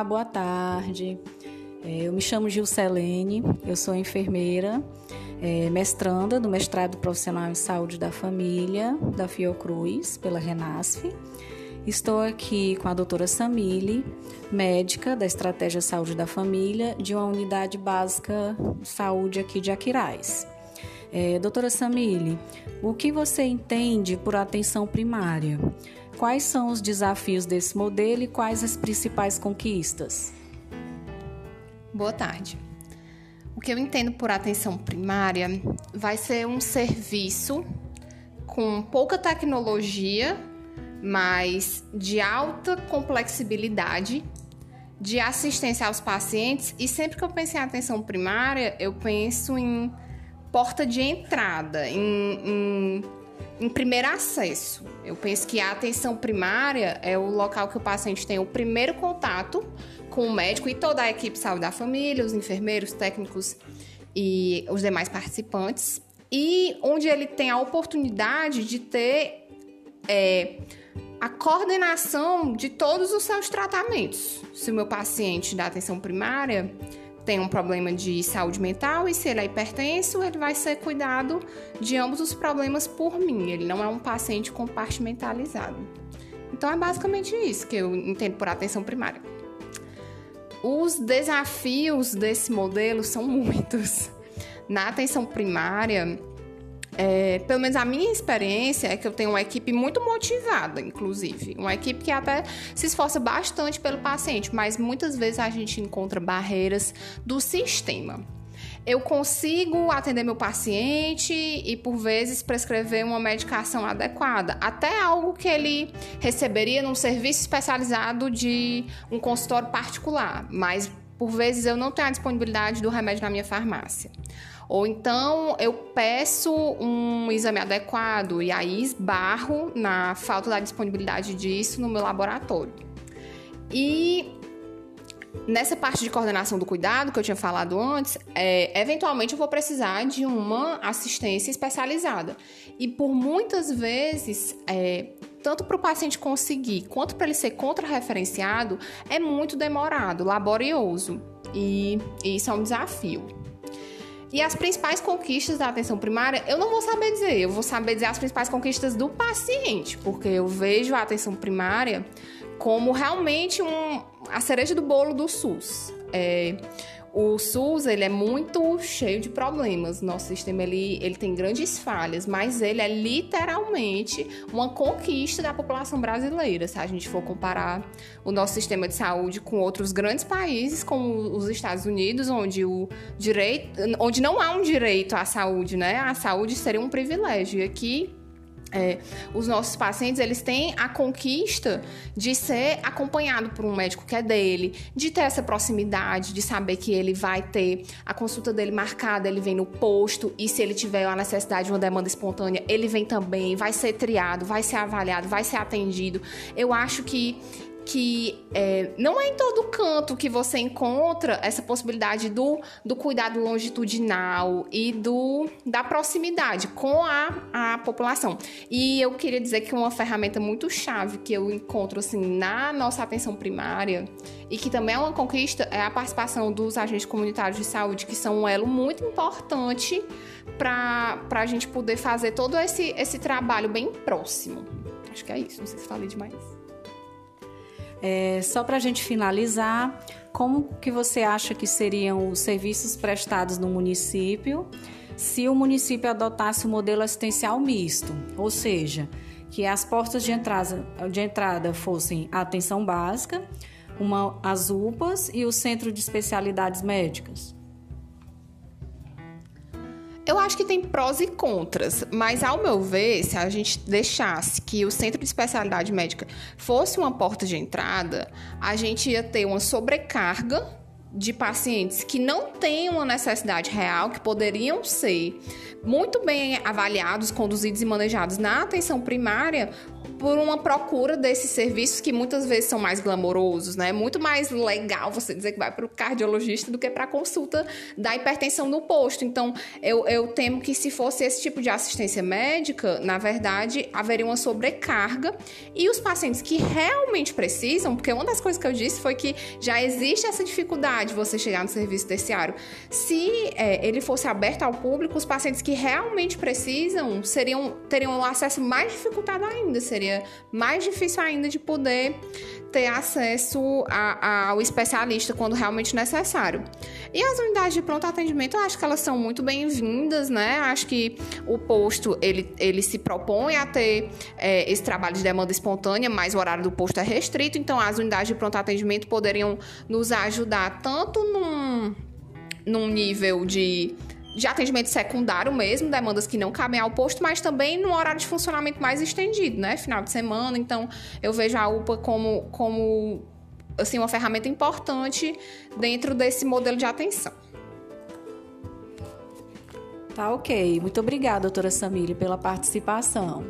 Olá, boa tarde. É, eu me chamo Gilcelene, eu sou enfermeira, é, mestranda do mestrado profissional em saúde da família da Fiocruz, pela Renasf. Estou aqui com a doutora Samile, médica da Estratégia Saúde da Família, de uma unidade básica de saúde aqui de Aquiraz. É, doutora Samile, o que você entende por atenção primária? Quais são os desafios desse modelo e quais as principais conquistas? Boa tarde. O que eu entendo por atenção primária vai ser um serviço com pouca tecnologia, mas de alta complexibilidade de assistência aos pacientes. E sempre que eu penso em atenção primária, eu penso em porta de entrada, em, em em primeiro acesso. Eu penso que a atenção primária é o local que o paciente tem o primeiro contato com o médico e toda a equipe de saúde da família, os enfermeiros, técnicos e os demais participantes, e onde ele tem a oportunidade de ter é, a coordenação de todos os seus tratamentos. Se o meu paciente da atenção primária tem um problema de saúde mental e se ele é hipertenso, ele vai ser cuidado de ambos os problemas por mim. Ele não é um paciente compartimentalizado. Então é basicamente isso que eu entendo por atenção primária. Os desafios desse modelo são muitos. Na atenção primária, é, pelo menos a minha experiência é que eu tenho uma equipe muito motivada, inclusive. Uma equipe que até se esforça bastante pelo paciente, mas muitas vezes a gente encontra barreiras do sistema. Eu consigo atender meu paciente e, por vezes, prescrever uma medicação adequada, até algo que ele receberia num serviço especializado de um consultório particular, mas por vezes eu não tenho a disponibilidade do remédio na minha farmácia. Ou então eu peço um exame adequado e aí esbarro na falta da disponibilidade disso no meu laboratório. E nessa parte de coordenação do cuidado que eu tinha falado antes, é, eventualmente eu vou precisar de uma assistência especializada. E por muitas vezes, é, tanto para o paciente conseguir quanto para ele ser contrarreferenciado, é muito demorado, laborioso. E, e isso é um desafio. E as principais conquistas da atenção primária, eu não vou saber dizer, eu vou saber dizer as principais conquistas do paciente, porque eu vejo a atenção primária como realmente um, a cereja do bolo do SUS. É, o SUS ele é muito cheio de problemas. Nosso sistema ele, ele tem grandes falhas, mas ele é literalmente uma conquista da população brasileira. Se a gente for comparar o nosso sistema de saúde com outros grandes países, como os Estados Unidos, onde o direito, onde não há um direito à saúde, né? A saúde seria um privilégio. E aqui é, os nossos pacientes eles têm a conquista de ser acompanhado por um médico que é dele, de ter essa proximidade, de saber que ele vai ter a consulta dele marcada, ele vem no posto e se ele tiver a necessidade de uma demanda espontânea, ele vem também, vai ser triado, vai ser avaliado, vai ser atendido. Eu acho que que é, não é em todo canto que você encontra essa possibilidade do, do cuidado longitudinal e do, da proximidade com a, a população. E eu queria dizer que uma ferramenta muito chave que eu encontro assim, na nossa atenção primária e que também é uma conquista é a participação dos agentes comunitários de saúde, que são um elo muito importante para a gente poder fazer todo esse, esse trabalho bem próximo. Acho que é isso, não sei se falei demais. É, só para a gente finalizar, como que você acha que seriam os serviços prestados no município se o município adotasse o um modelo assistencial misto, ou seja, que as portas de entrada, de entrada fossem a atenção básica, uma, as UPAs e o centro de especialidades médicas? Acho que tem prós e contras, mas ao meu ver, se a gente deixasse que o centro de especialidade médica fosse uma porta de entrada, a gente ia ter uma sobrecarga de pacientes que não têm uma necessidade real, que poderiam ser muito bem avaliados, conduzidos e manejados na atenção primária, por uma procura desses serviços que muitas vezes são mais glamourosos, né? Muito mais legal você dizer que vai para o cardiologista do que para a consulta da hipertensão no posto. Então, eu, eu temo que se fosse esse tipo de assistência médica, na verdade, haveria uma sobrecarga e os pacientes que realmente precisam, porque uma das coisas que eu disse foi que já existe essa dificuldade de você chegar no serviço terciário. Se é, ele fosse aberto ao público, os pacientes que realmente precisam seriam, teriam um acesso mais dificultado ainda, seria mais difícil ainda de poder ter acesso a, a, ao especialista quando realmente necessário. E as unidades de pronto atendimento, eu acho que elas são muito bem-vindas, né? Acho que o posto ele, ele se propõe a ter é, esse trabalho de demanda espontânea, mas o horário do posto é restrito, então as unidades de pronto atendimento poderiam nos ajudar tanto num, num nível de de atendimento secundário mesmo, demandas que não cabem ao posto, mas também no horário de funcionamento mais estendido, né? Final de semana. Então, eu vejo a UPA como, como assim, uma ferramenta importante dentro desse modelo de atenção. Tá ok. Muito obrigada, doutora Samília, pela participação.